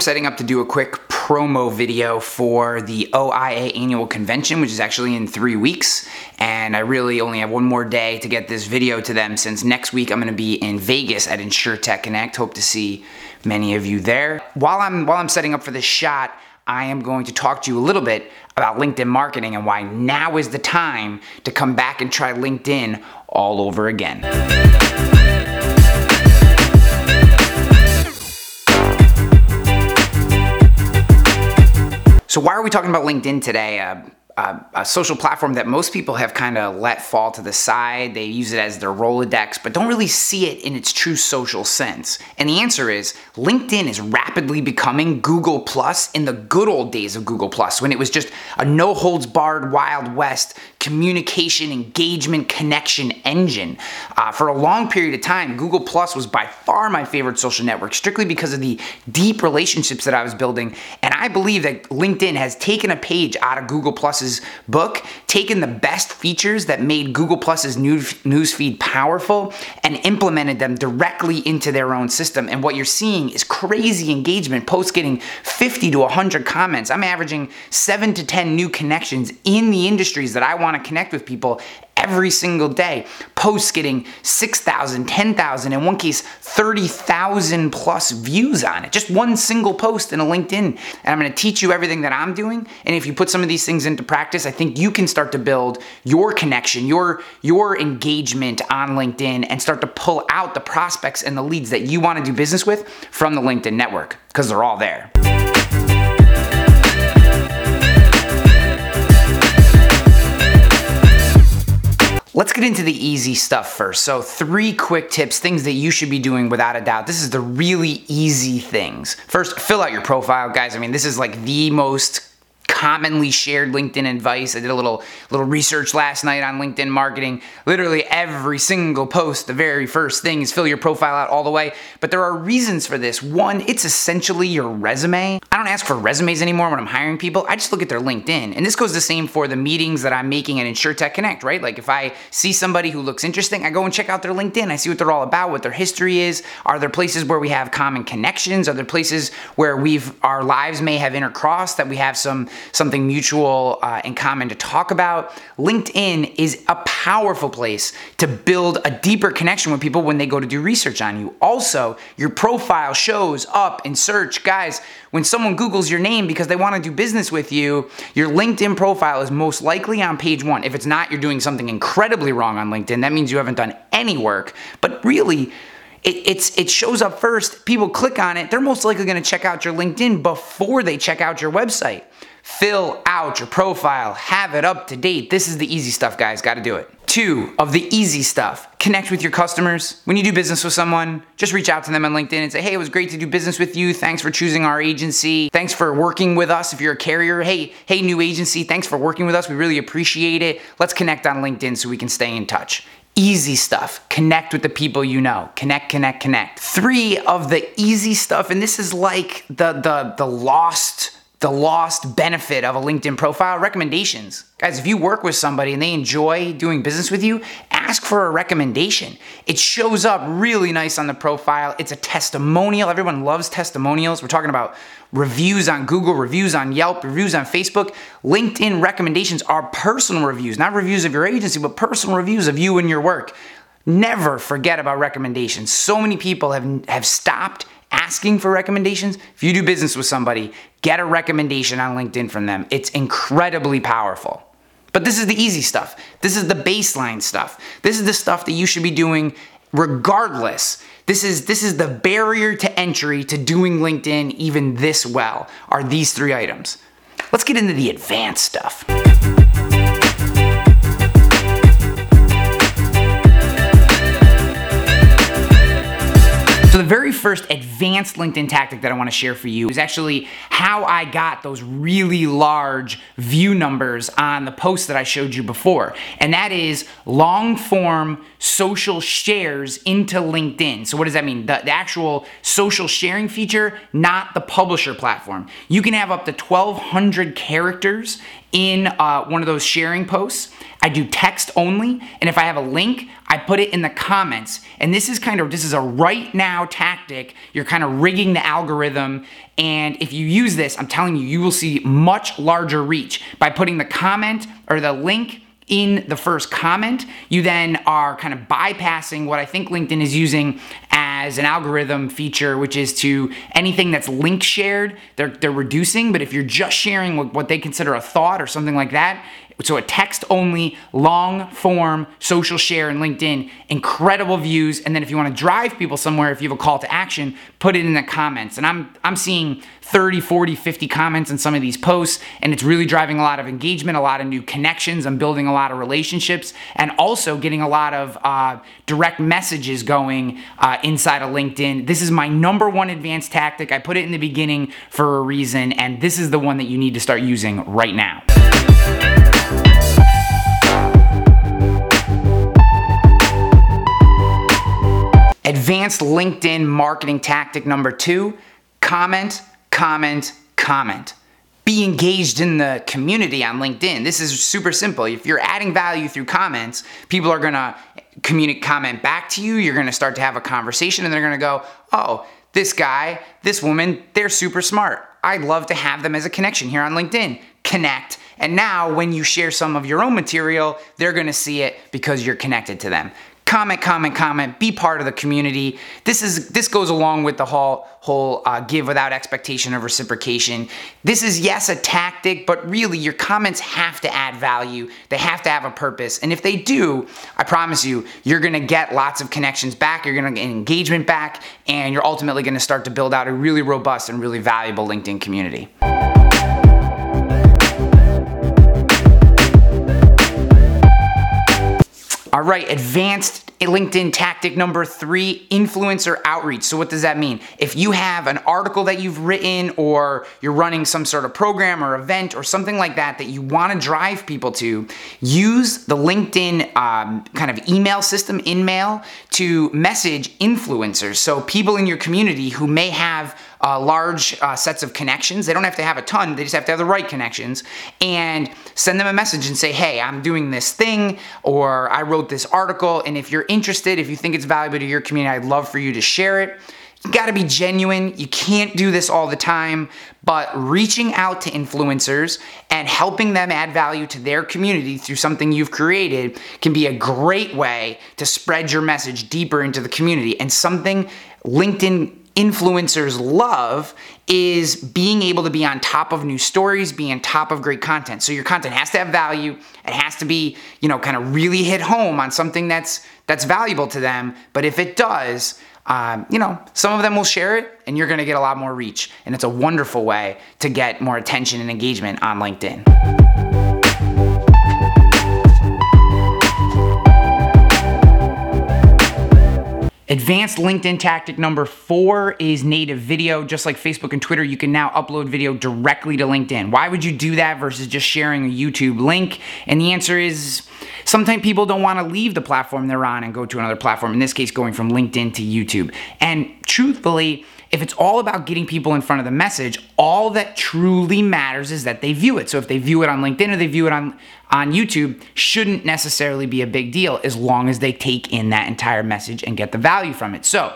setting up to do a quick promo video for the OIA annual convention, which is actually in three weeks. And I really only have one more day to get this video to them since next week I'm gonna be in Vegas at InsureTech Connect. Hope to see many of you there. While I'm, while I'm setting up for this shot, I am going to talk to you a little bit about LinkedIn marketing and why now is the time to come back and try LinkedIn all over again. So why are we talking about LinkedIn today? Uh, a social platform that most people have kind of let fall to the side. They use it as their Rolodex, but don't really see it in its true social sense. And the answer is LinkedIn is rapidly becoming Google Plus in the good old days of Google Plus, when it was just a no holds barred Wild West communication, engagement, connection engine. Uh, for a long period of time, Google Plus was by far my favorite social network, strictly because of the deep relationships that I was building. And I believe that LinkedIn has taken a page out of Google Plus's book, taken the best features that made Google Plus's news newsfeed powerful and implemented them directly into their own system. And what you're seeing is crazy engagement, posts getting 50 to 100 comments. I'm averaging 7 to 10 new connections in the industries that I want to connect with people every single day. Posts getting 6,000, 10,000, in one case, 30,000 plus views on it. Just one single post in a LinkedIn. And I'm gonna teach you everything that I'm doing. And if you put some of these things into practice, I think you can start to build your connection, your, your engagement on LinkedIn and start to pull out the prospects and the leads that you wanna do business with from the LinkedIn network, because they're all there. Let's get into the easy stuff first. So, three quick tips, things that you should be doing without a doubt. This is the really easy things. First, fill out your profile, guys. I mean, this is like the most commonly shared LinkedIn advice. I did a little little research last night on LinkedIn marketing. Literally every single post, the very first thing is fill your profile out all the way. But there are reasons for this. One, it's essentially your resume. I don't ask for resumes anymore when I'm hiring people. I just look at their LinkedIn. And this goes the same for the meetings that I'm making at InsureTech Connect, right? Like if I see somebody who looks interesting, I go and check out their LinkedIn. I see what they're all about, what their history is. Are there places where we have common connections? Are there places where we've our lives may have intercrossed that we have some something mutual uh, in common to talk about. LinkedIn is a powerful place to build a deeper connection with people when they go to do research on you. Also, your profile shows up in search. Guys, when someone Googles your name because they want to do business with you, your LinkedIn profile is most likely on page one. If it's not, you're doing something incredibly wrong on LinkedIn. That means you haven't done any work. But really, it, it shows up first. People click on it. They're most likely going to check out your LinkedIn before they check out your website. Fill out your profile, have it up to date. This is the easy stuff, guys. Got to do it. Two of the easy stuff connect with your customers. When you do business with someone, just reach out to them on LinkedIn and say, hey, it was great to do business with you. Thanks for choosing our agency. Thanks for working with us. If you're a carrier, hey, hey, new agency, thanks for working with us. We really appreciate it. Let's connect on LinkedIn so we can stay in touch. Easy stuff. Connect with the people you know. Connect, connect, connect. Three of the easy stuff, and this is like the the the lost the lost benefit of a LinkedIn profile recommendations. Guys, if you work with somebody and they enjoy doing business with you, ask for a recommendation. It shows up really nice on the profile. It's a testimonial. Everyone loves testimonials. We're talking about reviews on Google, reviews on Yelp, reviews on Facebook. LinkedIn recommendations are personal reviews, not reviews of your agency, but personal reviews of you and your work. Never forget about recommendations. So many people have, have stopped asking for recommendations. If you do business with somebody, get a recommendation on LinkedIn from them. It's incredibly powerful. But this is the easy stuff. This is the baseline stuff. This is the stuff that you should be doing regardless. This is this is the barrier to entry to doing LinkedIn even this well are these three items. Let's get into the advanced stuff. Very first advanced LinkedIn tactic that I want to share for you is actually how I got those really large view numbers on the post that I showed you before. And that is long form social shares into LinkedIn. So what does that mean? The, the actual social sharing feature, not the publisher platform. You can have up to 1,200 characters in uh, one of those sharing posts. I do text only, and if I have a link, I put it in the comments. And this is kind of this is a right now tactic. You're kind of rigging the algorithm, and if you use this, I'm telling you, you will see much larger reach by putting the comment or the link in the first comment. You then are kind of bypassing what I think LinkedIn is using as an algorithm feature, which is to anything that's link shared, they're, they're reducing. But if you're just sharing what they consider a thought or something like that, so a text only, long form social share in LinkedIn, incredible views. And then if you want to drive people somewhere, if you have a call to action, put it in the comments. And I'm I'm seeing 30, 40, 50 comments in some of these posts, and it's really driving a lot of engagement, a lot of new connections. I'm building a lot of relationships, and also getting a lot of uh, direct messages going uh, inside of LinkedIn. This is my number one advanced tactic. I put it in the beginning for a reason, and this is the one that you need to start using right now. Advanced LinkedIn marketing tactic number two comment, comment, comment. Be engaged in the community on LinkedIn. This is super simple. If you're adding value through comments, people are gonna communicate, comment back to you. You're gonna start to have a conversation and they're gonna go, oh, this guy, this woman, they're super smart. I'd love to have them as a connection here on LinkedIn. Connect. And now, when you share some of your own material, they're gonna see it because you're connected to them comment, comment, comment, be part of the community. This is this goes along with the whole whole uh, give without expectation of reciprocation. This is yes a tactic, but really your comments have to add value. They have to have a purpose, and if they do, I promise you, you're gonna get lots of connections back. You're gonna get engagement back, and you're ultimately gonna start to build out a really robust and really valuable LinkedIn community. All right, advanced LinkedIn tactic number three, influencer outreach. So, what does that mean? If you have an article that you've written, or you're running some sort of program or event or something like that that you want to drive people to, use the LinkedIn um, kind of email system, InMail, to message influencers. So, people in your community who may have uh, large uh, sets of connections. They don't have to have a ton, they just have to have the right connections. And send them a message and say, hey, I'm doing this thing, or I wrote this article. And if you're interested, if you think it's valuable to your community, I'd love for you to share it. You gotta be genuine. You can't do this all the time, but reaching out to influencers and helping them add value to their community through something you've created can be a great way to spread your message deeper into the community and something LinkedIn influencers love is being able to be on top of new stories, being on top of great content. So your content has to have value. It has to be, you know, kind of really hit home on something that's that's valuable to them. But if it does, um, you know, some of them will share it, and you're going to get a lot more reach. And it's a wonderful way to get more attention and engagement on LinkedIn. Advanced LinkedIn tactic number four is native video. Just like Facebook and Twitter, you can now upload video directly to LinkedIn. Why would you do that versus just sharing a YouTube link? And the answer is sometimes people don't want to leave the platform they're on and go to another platform. In this case, going from LinkedIn to YouTube. And truthfully, if it's all about getting people in front of the message, all that truly matters is that they view it. So if they view it on LinkedIn or they view it on, on YouTube, shouldn't necessarily be a big deal as long as they take in that entire message and get the value from it. So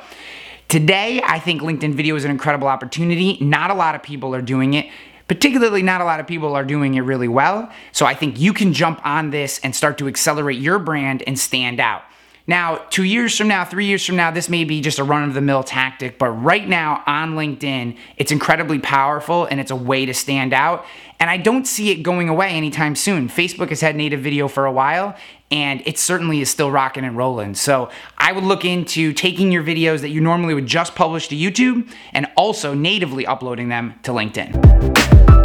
today, I think LinkedIn video is an incredible opportunity. Not a lot of people are doing it. Particularly, not a lot of people are doing it really well. So, I think you can jump on this and start to accelerate your brand and stand out. Now, two years from now, three years from now, this may be just a run of the mill tactic, but right now on LinkedIn, it's incredibly powerful and it's a way to stand out. And I don't see it going away anytime soon. Facebook has had native video for a while and it certainly is still rocking and rolling. So I would look into taking your videos that you normally would just publish to YouTube and also natively uploading them to LinkedIn.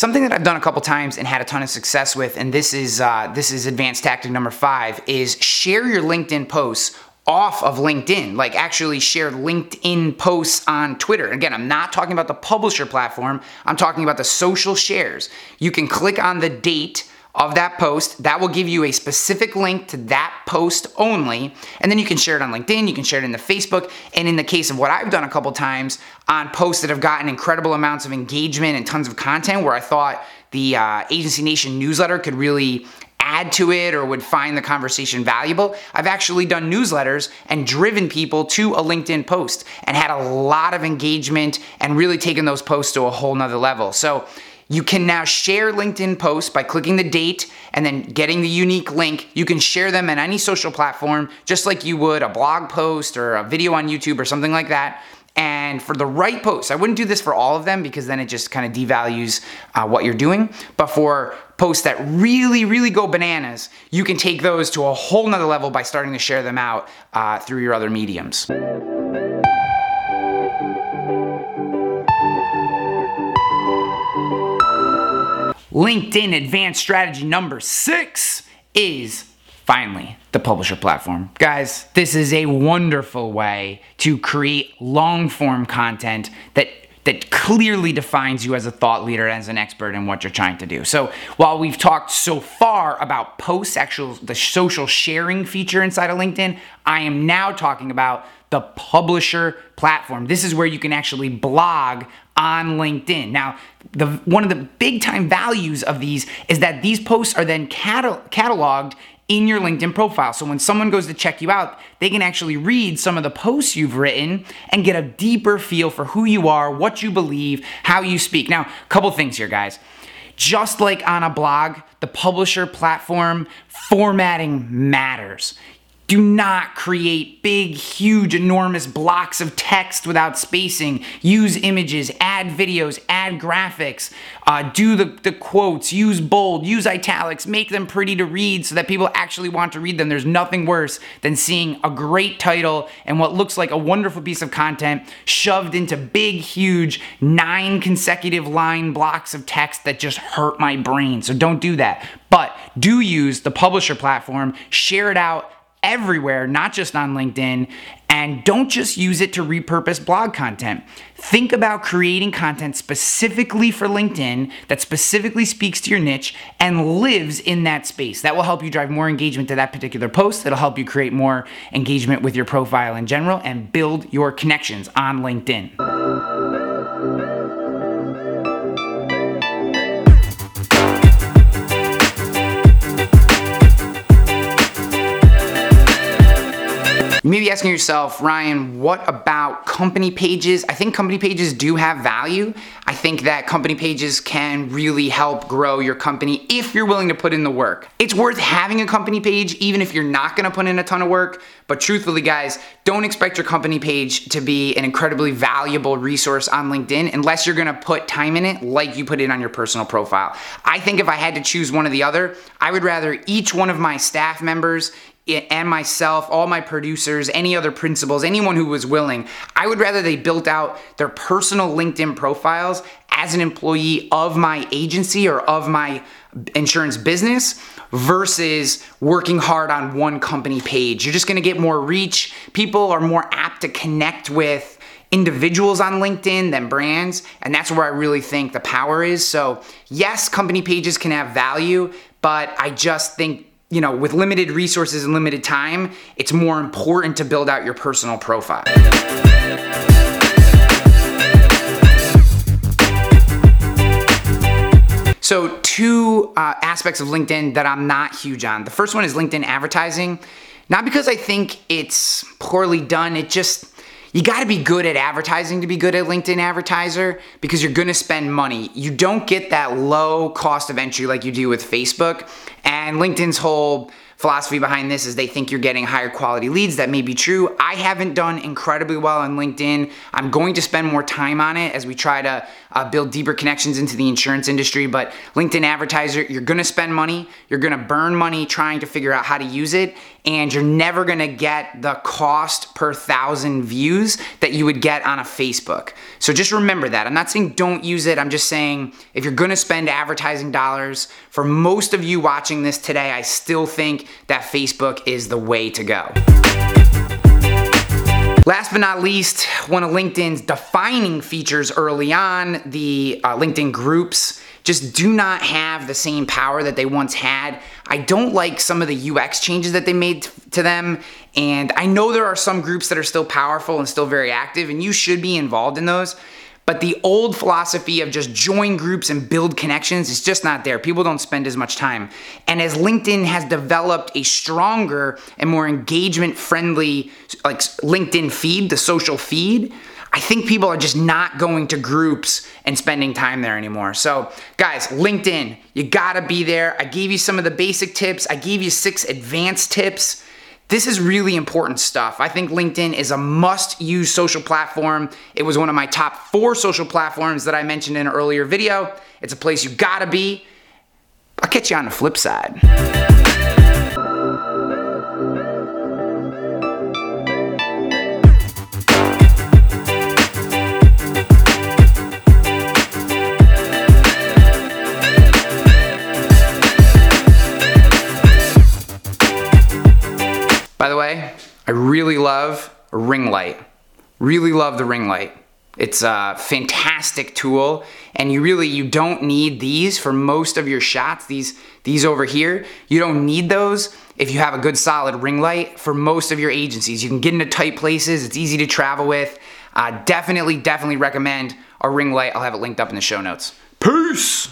Something that I've done a couple times and had a ton of success with, and this is uh, this is advanced tactic number five, is share your LinkedIn posts off of LinkedIn, like actually share LinkedIn posts on Twitter. Again, I'm not talking about the publisher platform, I'm talking about the social shares. You can click on the date of that post. That will give you a specific link to that post only. And then you can share it on LinkedIn, you can share it in the Facebook. And in the case of what I've done a couple times on posts that have gotten incredible amounts of engagement and tons of content where I thought the uh, Agency Nation newsletter could really add to it or would find the conversation valuable. I've actually done newsletters and driven people to a LinkedIn post and had a lot of engagement and really taken those posts to a whole nother level. So you can now share LinkedIn posts by clicking the date and then getting the unique link. You can share them in any social platform, just like you would a blog post or a video on YouTube or something like that. And for the right posts, I wouldn't do this for all of them because then it just kind of devalues uh, what you're doing. But for posts that really, really go bananas, you can take those to a whole nother level by starting to share them out uh, through your other mediums. LinkedIn advanced strategy number six is finally the publisher platform. Guys, this is a wonderful way to create long form content that that clearly defines you as a thought leader as an expert in what you're trying to do. So, while we've talked so far about posts, actual the social sharing feature inside of LinkedIn, I am now talking about the publisher platform. This is where you can actually blog on LinkedIn. Now, the one of the big time values of these is that these posts are then catal- cataloged in your LinkedIn profile. So when someone goes to check you out, they can actually read some of the posts you've written and get a deeper feel for who you are, what you believe, how you speak. Now, a couple things here, guys. Just like on a blog, the publisher platform formatting matters. Do not create big, huge, enormous blocks of text without spacing. Use images, add videos, add graphics, uh, do the, the quotes, use bold, use italics, make them pretty to read so that people actually want to read them. There's nothing worse than seeing a great title and what looks like a wonderful piece of content shoved into big, huge, nine consecutive line blocks of text that just hurt my brain. So don't do that. But do use the publisher platform, share it out everywhere, not just on LinkedIn. And don't just use it to repurpose blog content. Think about creating content specifically for LinkedIn that specifically speaks to your niche and lives in that space. That will help you drive more engagement to that particular post. That'll help you create more engagement with your profile in general and build your connections on LinkedIn. Asking yourself, Ryan, what about company pages? I think company pages do have value. I think that company pages can really help grow your company if you're willing to put in the work. It's worth having a company page even if you're not gonna put in a ton of work, but truthfully, guys, don't expect your company page to be an incredibly valuable resource on LinkedIn unless you're gonna put time in it like you put it on your personal profile. I think if I had to choose one or the other, I would rather each one of my staff members and myself, all my producers, any other principals, anyone who was willing, I would rather they built out their personal LinkedIn profiles as an employee of my agency or of my insurance business versus working hard on one company page. You're just gonna get more reach. People are more apt to connect with individuals on LinkedIn than brands, and that's where I really think the power is. So, yes, company pages can have value, but I just think you know, with limited resources and limited time, it's more important to build out your personal profile. So, two uh, aspects of LinkedIn that I'm not huge on. The first one is LinkedIn advertising. Not because I think it's poorly done, it just, you gotta be good at advertising to be good at LinkedIn advertiser because you're gonna spend money. You don't get that low cost of entry like you do with Facebook. And LinkedIn's whole philosophy behind this is they think you're getting higher quality leads. That may be true. I haven't done incredibly well on LinkedIn. I'm going to spend more time on it as we try to uh, build deeper connections into the insurance industry. But LinkedIn advertiser, you're gonna spend money, you're gonna burn money trying to figure out how to use it, and you're never gonna get the cost per thousand views that you would get on a Facebook. So just remember that. I'm not saying don't use it, I'm just saying if you're gonna spend advertising dollars, for most of you watching this today, I still think that Facebook is the way to go. Last but not least, one of LinkedIn's defining features early on, the uh, LinkedIn groups just do not have the same power that they once had. I don't like some of the UX changes that they made to them. And I know there are some groups that are still powerful and still very active, and you should be involved in those. But the old philosophy of just join groups and build connections is just not there. People don't spend as much time. And as LinkedIn has developed a stronger and more engagement friendly like LinkedIn feed, the social feed, I think people are just not going to groups and spending time there anymore. So, guys, LinkedIn, you gotta be there. I gave you some of the basic tips, I gave you six advanced tips. This is really important stuff. I think LinkedIn is a must use social platform. It was one of my top four social platforms that I mentioned in an earlier video. It's a place you gotta be. I'll catch you on the flip side. By the way, I really love a ring light. Really love the ring light. It's a fantastic tool and you really you don't need these for most of your shots. These these over here, you don't need those if you have a good solid ring light for most of your agencies. You can get into tight places. It's easy to travel with. Uh, definitely, definitely recommend a ring light. I'll have it linked up in the show notes. Peace.